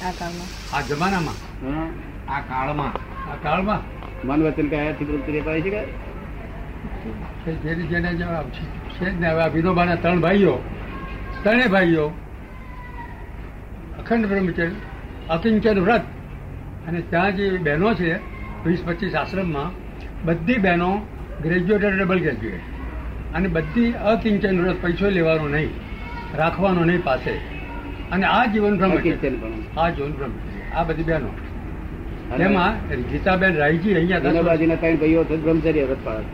આ કાળમાં. આ જમાનામાં? આ કાળમાં. આ કાળમાં? મન વચન કયાથી વૃત્તિ રે પાડી છે કે? જેને જેને જવાબ છે છે જ ને હવે આ વિનોબાના ત્રણ ભાઈઓ ત્રણે ભાઈઓ અખંડ બ્રહ્મચર્ય અકિંચન વ્રત અને ત્યાં જે બહેનો છે વીસ પચીસ આશ્રમમાં બધી બહેનો ગ્રેજ્યુએટ અને ડબલ ગ્રેજ્યુએટ અને બધી અકિંચન વ્રત પૈસો લેવાનો નહીં રાખવાનો નહીં પાસે. અને આ જીવન ભ્રમ આ જીવન ભ્રમ આ બધી બહેનો. અને તેમાં ગીતાબેન રાયજી અહીંયા દસ ત્રણ ભાઈઓ છે બ્રહ્મચર્ય વ્રત પાળે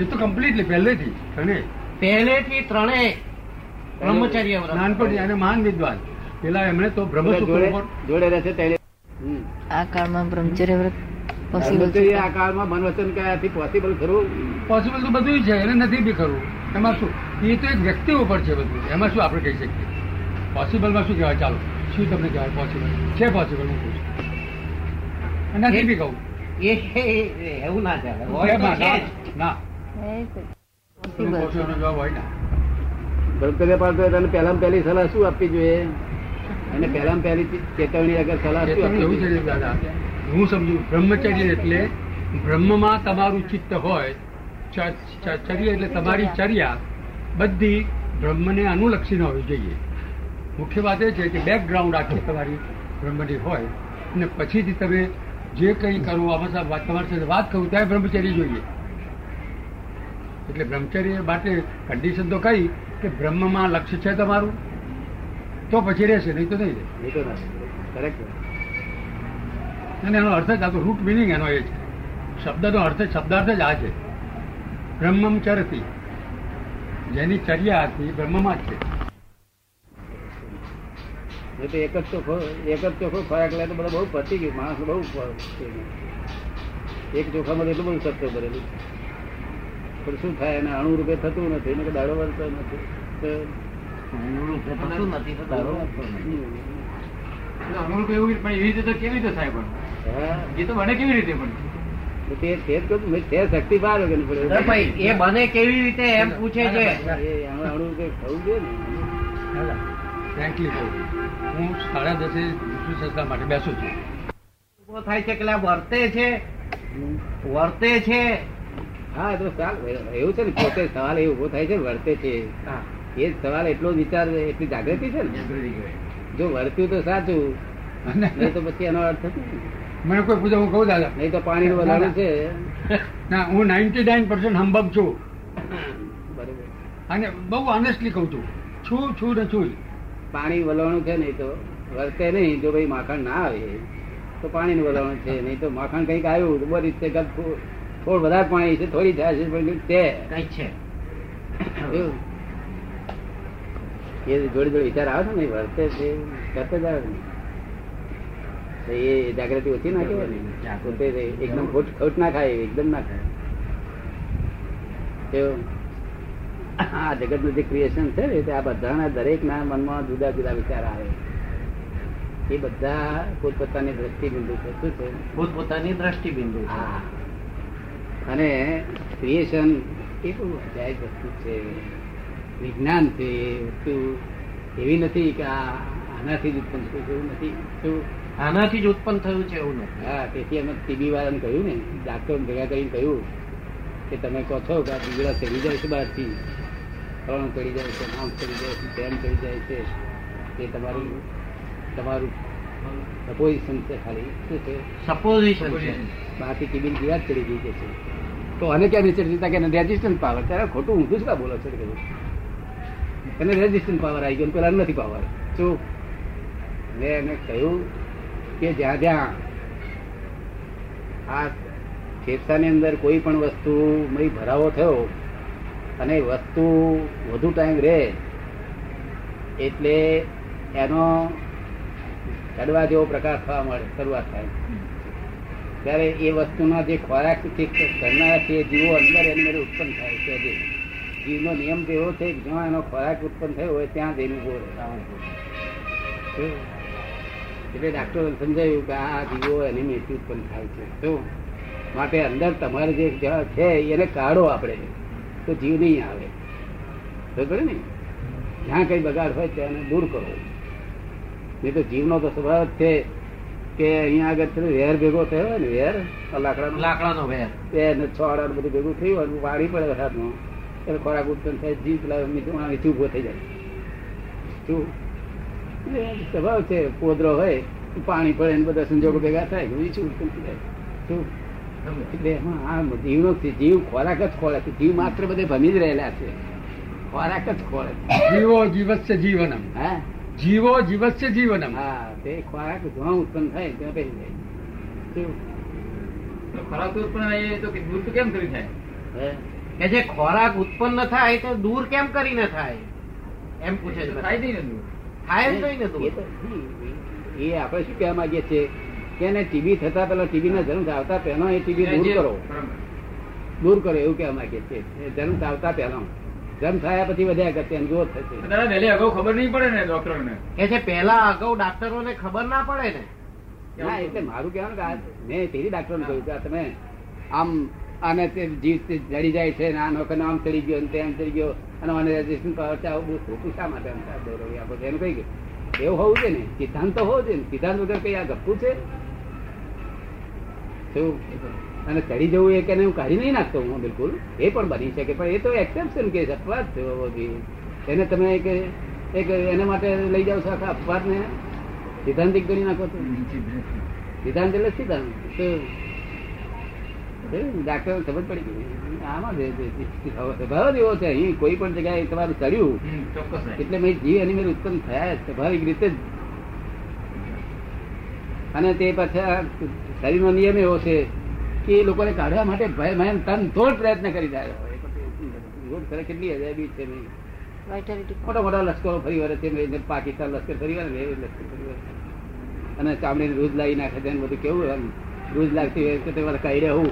એ તો કમ્પ્લીટલી પહેલેથી ત્રણે. પહેલેથી ત્રણે બ્રહ્મચર્ય વ્રત નાનપણથી અને મહાન વિદ્વાન. પેલા એમણે તો બ્રહ્મ જોડે રહેશે તેને. આ કાળમાં બ્રહ્મચર્ય વ્રત પોસિબલ આ કાળમાં મન વચન કયાથી પોસિબલ ખરું? પોસિબલ તો બધું છે એને નથી બી ખરું. એમાં શું? એ તો એક વ્યક્તિ ઉપર છે બધું. એમાં શું આપણે કહી શકીએ? પોસિબલમાં શું કહેવાય? ચાલો શું તમને કહેવાય? પોસિબલ છે પોસિબલ હું નથી બી કહું એ એ એવું ના ચાલે ના, છે જવાબ હોય ના. બ્રહ્મચર્ય હોય તો પહેલામાં પહેલી સલાહ શું આપવી જોઈએ? અને પહેલામાં પહેલી ચેતવણી અગર સલાહ શું આપવી એવું છે દાદા. હું સમજુ બ્રહ્મચર્ય એટલે બ્રહ્મમાં તમારું ચિત્ત હોય ચ- ચ- એટલે તમારી ચર્યા બધી બ્રહ્મને અનુલક્ષીને હોવી જોઈએ. મુખ્ય વાત એ છે કે બેકગ્રાઉન્ડ આખી તમારી બ્રહ્મની હોય અને પછીથી તમે જે કંઈ કરો આમાં સાહેબ તમારી સાથે વાત કરું ત્યાં બ્રહ્મચર્ય જોઈએ. એટલે બ્રહ્મચર્ય માટે કન્ડિશન તો કઈ કે બ્રહ્મમાં લક્ષ્ય છે તમારું તો પછી રહેશે નહીં તો નહીં રહે તો અને એનો અર્થ જ આ તો રૂટ મિનિંગ એનો એ છે. શબ્દનો અર્થ શબ્દાર્થ જ આ છે. બ્રહ્મમ ચરતી. જેની ચર્યા હતી બ્રહ્મમાં જ છે. તો એક જ ચોખ્ખો એક જ ચોખ્ખો ખોરાક લે તો બધા બહુ પતી ગયું માણસ બહુ. એક ચોખામાં એટલું બધું સત્ય ભરેલું. પણ શું થાય એને અણુ રૂપે થતું નથી એને દાડો વળતો નથી. શક્તિ ભાઈ એ બને કેવી રીતે એમ પૂછે છે? અણુ રૂપે થવું જોઈએ ને? ફ્રેન્કલી કહું હું સાડા દસે વિષ્ણુ સંસ્થા માટે બેસું છું. ઊભો થાય છે કે આ વર્તે છે? વર્તે છે? હા તો ચાલ એવું છે ને પોતે સવાલ એ ઊભો થાય છે વર્તે છે. એ સવાલ એટલો વિચાર એટલી જાગૃતિ છે ને? જો વર્ત્યું તો સાચું અને? નહીં તો પછી એનો અર્થ? મને કોઈ પૂછે હું કહું દાદા? નહીં તો પાણી વધારે છે. ના હું નાઇન્ટી નાઇન પર્સન્ટ હંબક છું અને બહુ ઓનેસ્ટલી કહું છું. છું છું ને છું. પાણી વલણું છે નહીં તો વર્તે નહીં જો ભાઈ માખણ ના આવે તો પાણીનું વલણ છે નહીં તો માખણ કંઈક આવ્યું તો બધી રીતે થોડું વધારે પાણી છે થોડી થાય છે પણ તે કઈ છે. એ જોડે જોડે વિચાર આવે છે ને વર્તે છે કરતે જ આવે ને એ જાગૃતિ ઓછી ના કહેવાય ને. પોતે એકદમ ખોટ ખોટ ના ખાય એકદમ ના ખાય. આ જગતનું જે ક્રિએશન છે ને તે આ બધાના દરેક ના મનમાં જુદા જુદા વિચાર આવે. એ બધા પોતપોતાની દ્રષ્ટિબિંદુ છે. શું છે? પોતપોતાની દ્રષ્ટિબિંદુ છે. અને ક્રિએશન એ બહુ અજાયબ વસ્તુ છે. વિજ્ઞાન છે. વસ્તુ એવી નથી કે આ આનાથી જ ઉત્પન્ન થયું છે એવું નથી. શું? આનાથી જ ઉત્પન્ન થયું છે એવું નથી. હા તેથી અમે ટીબી વાળાને કહ્યું ને ડાક્ટર ભેગા કરીને કહ્યું કે તમે કહો છો કે આ બીજડા ચડી જાય છે બહારથી. ફળણ ચડી જાય છે આમ ચડી જાય છે તેમ ચડી જાય છે એ તમારું તમારું સપોઝિશન છે ખાલી. શું છે? સપોઝિશન છે. બાકી ટીબી જીવાત ચડી ગઈ છે તો અને ક્યાં નીચે ચડતી કે રેઝિસ્ટન્સ પાવર ત્યારે ખોટું ઊંધું જ કા બોલો છો? કે એને રેઝિસ્ટન્સ પાવર આવી ગયો પેલા નથી પાવર શું મેં એને કહ્યું કે જ્યાં જ્યાં આ ફેફસાની અંદર કોઈ પણ વસ્તુ મય ભરાવો થયો અને વસ્તુ વધુ ટાઈમ રહે એટલે એનો ચડવા જેવો પ્રકાશ થવા મળે, શરૂઆત થાય. ત્યારે એ વસ્તુના જે ખોરાક કરનારા છે જીવો અંદર એની અંદર ઉત્પન્ન થાય છે. જે જીવનો નિયમ તો એવો છે કે જ્યાં એનો ખોરાક ઉત્પન્ન થયો હોય ત્યાં ઊભો રહે એટલે ડાક્ટરો સમજાયું કે આ જીવો એની મેથી ઉત્પન્ન થાય છે. શું? માટે અંદર તમારે જે છે એને કાઢો આપણે. તો જીવ નહીં આવે. ખબર ને? જ્યાં કઈ બગાડ હોય ત્યાં દૂર કરો. નહીં તો જીવનો તો સ્વભાવ જ છે કે અહીંયા આગળ વેર ભેગો થયો હોય ને વેર આ લાકડાનો? લાકડાનો વેર. બે ને છ આડ બધું ભેગું થયું હોય વાળી પડે હાથમાં એટલે ખોરાક ઉત્પન્ન થાય જીવ પેલા મીઠું ઊભો થઈ જાય. શું? સ્વભાવ છે પોદરો હોય પાણી પડે ને બધા સંજોગો ભેગા થાય નીચે ઉત્પન્ન થઈ જાય. શું? જીવનો જીવ ખોરાક જ ખોળે છે. જીવ માત્ર બધે ભમી જ રહેલા છે. ખોરાક જ ખોળે જીવો જીવસ્ય જીવનમ. હા? જીવો જીવસ્ય જીવનમ. હા તે ખોરાક જ્યાં ઉત્પન્ન થાય ત્યાં પહેરી જાય. ખોરાક ઉત્પન્ન થાય એ તો દૂર તો કેમ કરી થાય? હે? કે જે ખોરાક ઉત્પન્ન થાય તો દૂર કેમ કરીને થાય? એમ પૂછે છે થાય નહીં દૂર. થાય નહીં એ દૂર એ આપણે શું કહેવા માંગીએ છીએ? એને ટીબી થતા પેલા ટીબી ના જન્મ આવતા પહેલો એ ટીબી દૂર કરો. દૂર કરો એવું કહેવા માંગે છે. જન્મ આવતા પહેલો. જન્મ થયા પછી વધ્યા કરશે એમ જો થશે. વહેલી અગાઉ ખબર નહીં પડે ને ડોક્ટરોને? કે છે પેલા અગાઉ ડાક્ટરોને ખબર ના પડે ને. ના એટલે મારું કહેવાનું કે મેં તેરી ડાક્ટરોને કહ્યું કે તમે આમ આને તે જીવ જડી જાય છે ને આ નોકર આમ ચડી ગયો ને તેમ ચડી ગયો અને મને રજીસ્ટ્રેશન પાવર છે આવું બહુ ખોટું શા માટે એમ આપો? એનું કઈ એવું હોવું છે ને? સિદ્ધાંત તો હોવો છે ને? સિદ્ધાંત વગર કઈ આ ગપ્પું છે? અને ચડી જવું એ કે હું કાઢી નહીં નાખતો હું બિલકુલ. એ પણ બની શકે પણ એ તો એક્સેપ્શન કે છે અપવાદ થયો એને તમે એક એક એના માટે લઈ જાવ છો આખા અપવાદને? સિદ્ધાંતિક કરી નાખો છો સિદ્ધાંત એટલે સિદ્ધાંત. ડાક્ટર ખબર પડી ગઈ. આમાં સ્વભાવ એવો છે અહીં કોઈ પણ જગ્યાએ તમારું ચડ્યું. એટલે મેં જીવ એની મેં ઉત્પન્ન થયા સ્વાભાવિક રીતે જ. અને તે પાછા શરીરનો નિયમ એવો છે કે એ લોકોને કાઢવા માટે ભય મહેન તન તોડ પ્રયત્ન કરી રહ્યા હોય. કેટલી અજાયબી છે મોટા મોટા લશ્કરો ફરી વળે છે પાકિસ્તાન લશ્કર ફરી વળે લશ્કર ફરી. અને ચામડીને રૂજ લાવી નાખે છે બધું કેવું એમ. રૂજ લાગતી હોય કે તમારે કહી રહેવું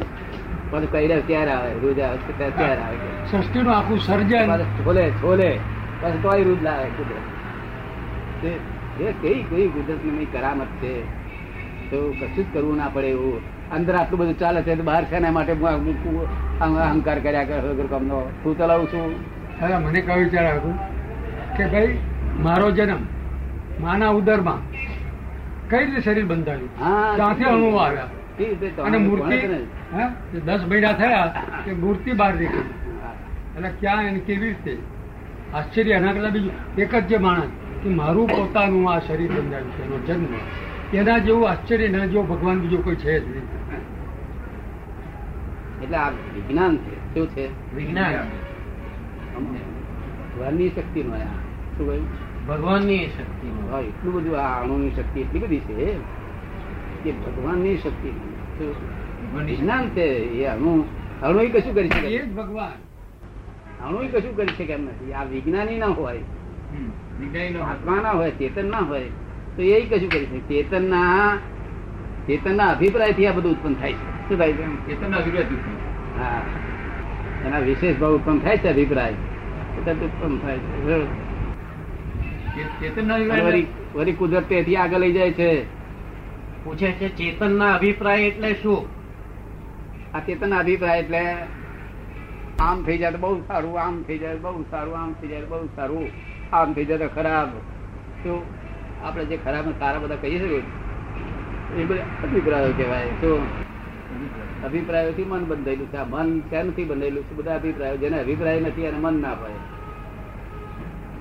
પણ પણ કઈડે ક્યારે આવે? રૂજ આવે કે ત્યારે ક્યારે આવે? સૃષ્ટિનું આખું સર્જન. છોલે છોલે. પછી તોય રૂજ લાવે કુદરત. એ કઈ કઈ કુદરતની કરામત છે? તો કશું જ કરવું ના પડે એવું. અંદર આટલું બધું ચાલે છે બહાર છે ને માટે હું અહંકાર કર્યા કરે વગર કામનો. હું ચલાવું છું. દાદા મને કયો વિચાર આવ્યો કે ભાઈ મારો જન્મ માના ઉદરમાં કઈ રીતે શરીર બંધાયું? હા ત્યાંથી અણુ આવ્યા? અને મૂર્તિ દસ મહિના થયા કે મૂર્તિ બહાર નીકળી. એટલે ક્યાં એને કેવી રીતે? આશ્ચર્ય. એના કરતા બીજું એક જ જે માણસ કે મારું પોતાનું આ શરીર બંધાયું છે એનો જન્મ. એના જેવું આશ્ચર્ય ના જેવો ભગવાન બીજો કોઈ છે જ નહીં. એટલે આ વિજ્ઞાન છે. શું છે? વિજ્ઞાન. ભગવાનની શક્તિ નો શું કહ્યું? ભગવાનની શક્તિ હા, એટલું બધું આ અણુની શક્તિ એટલી બધી છે. કે ભગવાનની શક્તિ? વિજ્ઞાન છે એ અણુ. અણુ કશું કરી શકે એ જ ભગવાન. અણુ કશું કરી શકે એમ નથી. આ વિજ્ઞાની ના હોય. હમ. વિજ્ઞાનીનો આત્મા ના હોય ચેતન ના હોય. તો એ કશું કરી શકે. ચેતન ના ચેતન ના અભિપ્રાયથી આ બધું ઉત્પન્ન થાય છે. શું થાય છે? ચેતનના અભિપ્રાય. હા. એના વિશેષ ભાવ ઉત્પન્ન થાય છે અભિપ્રાય. તરત ઉત્પન્ન થાય છે. ચેતનના અને વિરોધ વળી વળી કુદરત તેથી આગળ લઈ જાય છે. પૂછે છે ચેતનના અભિપ્રાય એટલે શું? આ ચેતન અભિપ્રાય એટલે આમ થઈ જાય તો બહુ સારું આમ થઈ જાય બહુ સારું આમ થઈ જાય બહુ સારું આમ થઈ જાય તો ખરાબ. શું આપણે જે ખરાબ સારા બધા કહીએ છીએ, એ અભિપ્રાયો કહેવાય. શું અભિપ્રાયોથી મન બંધાયેલું છે. આ મન ત્યાંથી બંધાયેલું છે? બધા અભિપ્રાયો. જેને અભિપ્રાય નથી, એને મન ના હોય.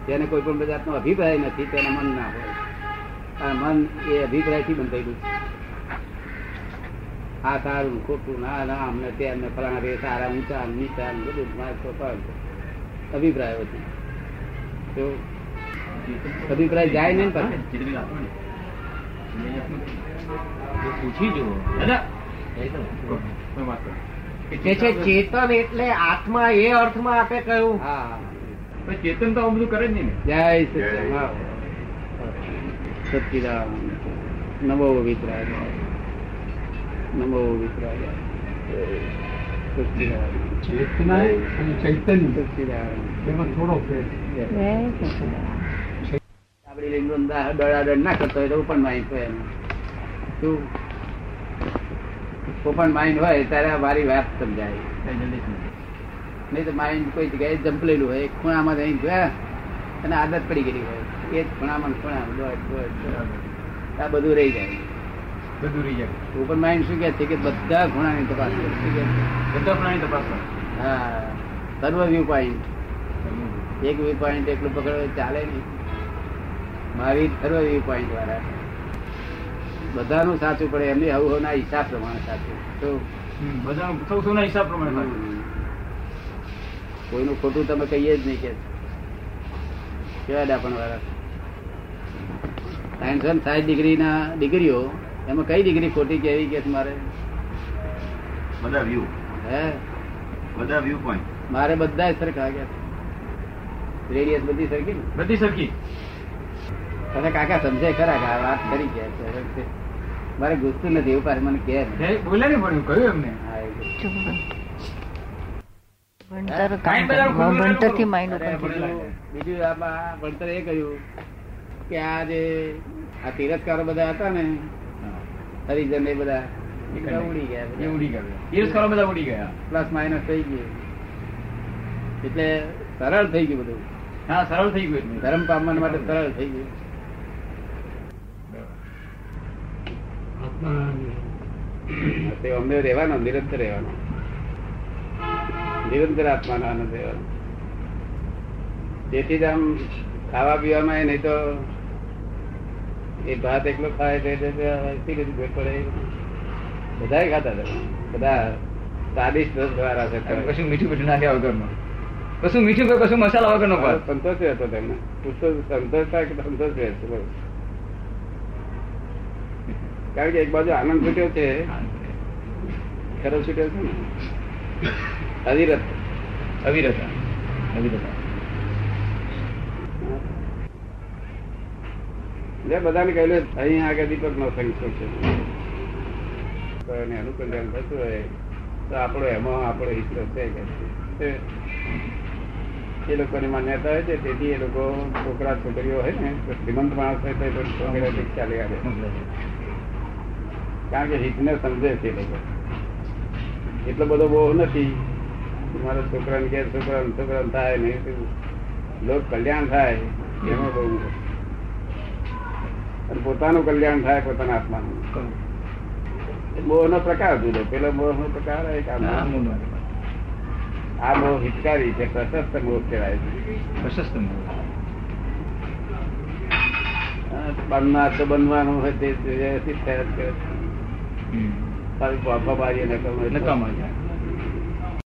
જેને કોઈ પણ જાતનો અભિપ્રાય નથી, તેને મન ના હોય. આ મન એ અભિપ્રાયથી બંધાયેલું છે. આ સારું, ખોટું, ના ના, અમને ત્યાં અમને ફલાણા રે સારા, ઊંચા, નીચા, બધું તો અભિપ્રાયોથી તો અભિપ્રાય જાય નહીં પાછો. જુઓ ચેતન એટલે આત્મા એ અર્થમાં આપે કહ્યું ચેતન તો બધું કરે જ નહીં જય સચિદાનંદ. હા. નમો અભિપ્રાય નમો અભિપ્રાય ચેતના ચૈતન્ય. એમાં થોડો ફેર આપડી દંડા- દડાદડ ના કરતો હોય તો ઓપન માઇન્ડ હોય એનું. શું? ઓપન માઇન્ડ હોય ત્યારે મારી વાત સમજાય. નહીં તો માઇન્ડ કોઈ જગ્યાએ જંપલેલું હોય. ખૂણામાં જઈને ગયા અને આદત પડી ગયેલી હોય. એ જ ખૂણામાં ખૂણા દોડ, દોડ. આ બધું રહી જાય. બધું રહી જાય. ઓપન માઇન્ડ શું કે છે કે બધા ખૂણાની તપાસ કહે? બધા ખૂણાની તપાસ. હા. સર્વ વ્યૂ પોઈન્ટ એક વ્યૂ પોઈન્ટ એકલું પકડો ચાલે નહીં. મારી ખરો એવી પોઈન્ટ વાળા બધાનું સાચું પડે એમની હવ હવના હિસાબ પ્રમાણે સાચું. તો બધાનું સૌના હિસાબ પ્રમાણે. કોઈનું ખોટું તમે કહીએ જ નહીં કે કેવા ડાપણ વાળા સાયન્સ અને સાઠ ડિગ્રી ના ડિગ્રીઓ એમાં કઈ ડિગ્રી ખોટી કેવી કે મારે? બધા વ્યૂ હે? બધા વ્યૂ પોઈન્ટ મારે બધા સરખા ગયા રેડિયસ બધી સરખી ને? બધી સરખી. તને કાકા સમજે ખરા કે વાત કરી ગયા છે મારે ગુસ્તું નથી એવું પાસે મને કે બોલે ને પણ કહ્યું એમને. બીજું આમાં ભણતર એ કહ્યું કે આ જે આ તિરસ્કારો બધા હતા ને હરિજન એ બધા ઉડી ગયા એ ઉડી ગયા તિરસ્કારો બધા ઉડી ગયા. પ્લસ માઇનસ થઈ ગયું. એટલે સરળ થઈ ગયું બધું. હા સરળ થઈ ગયું. ધર્મ પામવા માટે સરળ થઈ ગયું. તે અમને રહેવાનો નિરંતર રહેવાનો. નિરંતર આત્માનો આનંદ રહેવાનો તેથી જ આમ ખાવા પીવામાં નહીં તો એ ભાત એકલો ખાય તે રીતે ભેળ પડે. બધા ખાતા હતા. બધા સ્વાદિષ્ટ રસ વાળા છે કશું મીઠું મીઠું નાખ્યા વગરનો કશું મીઠું કશું મસાલા વગરનો નો સંતોષ હતો તેમને. પુસ્તક સંતોષ થાય કે સંતોષ? રહે છે બસ. કારણ કે એક બાજુ આનંદ છૂટ્યો છે ખરો છૂટ્યો છે ને? અવિરત. અવિરત. અવિરત. જે બધાને કહેલું અહીં આગળ દીપક નો સંખ્યો છે? એનું કલ્યાણ થતું હોય તો આપણો એમાં આપણો હિસ્સો છે કે એ લોકોની માન્યતા હોય છે તેથી એ લોકો છોકરા છોકરીઓ હોય ને તો શ્રીમંત માણસ હોય તો છોકરા લઈ આવે. કારણ કે હિતને સમજે છે લોકો એટલો બધો બહુ નથી. મારા છોકરાને કે છોકરાને છોકરાને થાય ને લોક કલ્યાણ થાય એમાં બહુ અને પોતાનું કલ્યાણ થાય પોતાના આત્માનું. મોહ નો પ્રકાર જુદો. પેલો મોહ નો પ્રકાર એક આ મોહ. હિતકારી છે પ્રશસ્ત મોહ કહેવાય છે. પ્રશસ્ત મોહ. બનનાર તો બનવાનું હોય તે ખાલી બાપા બારી નકમ નકામા.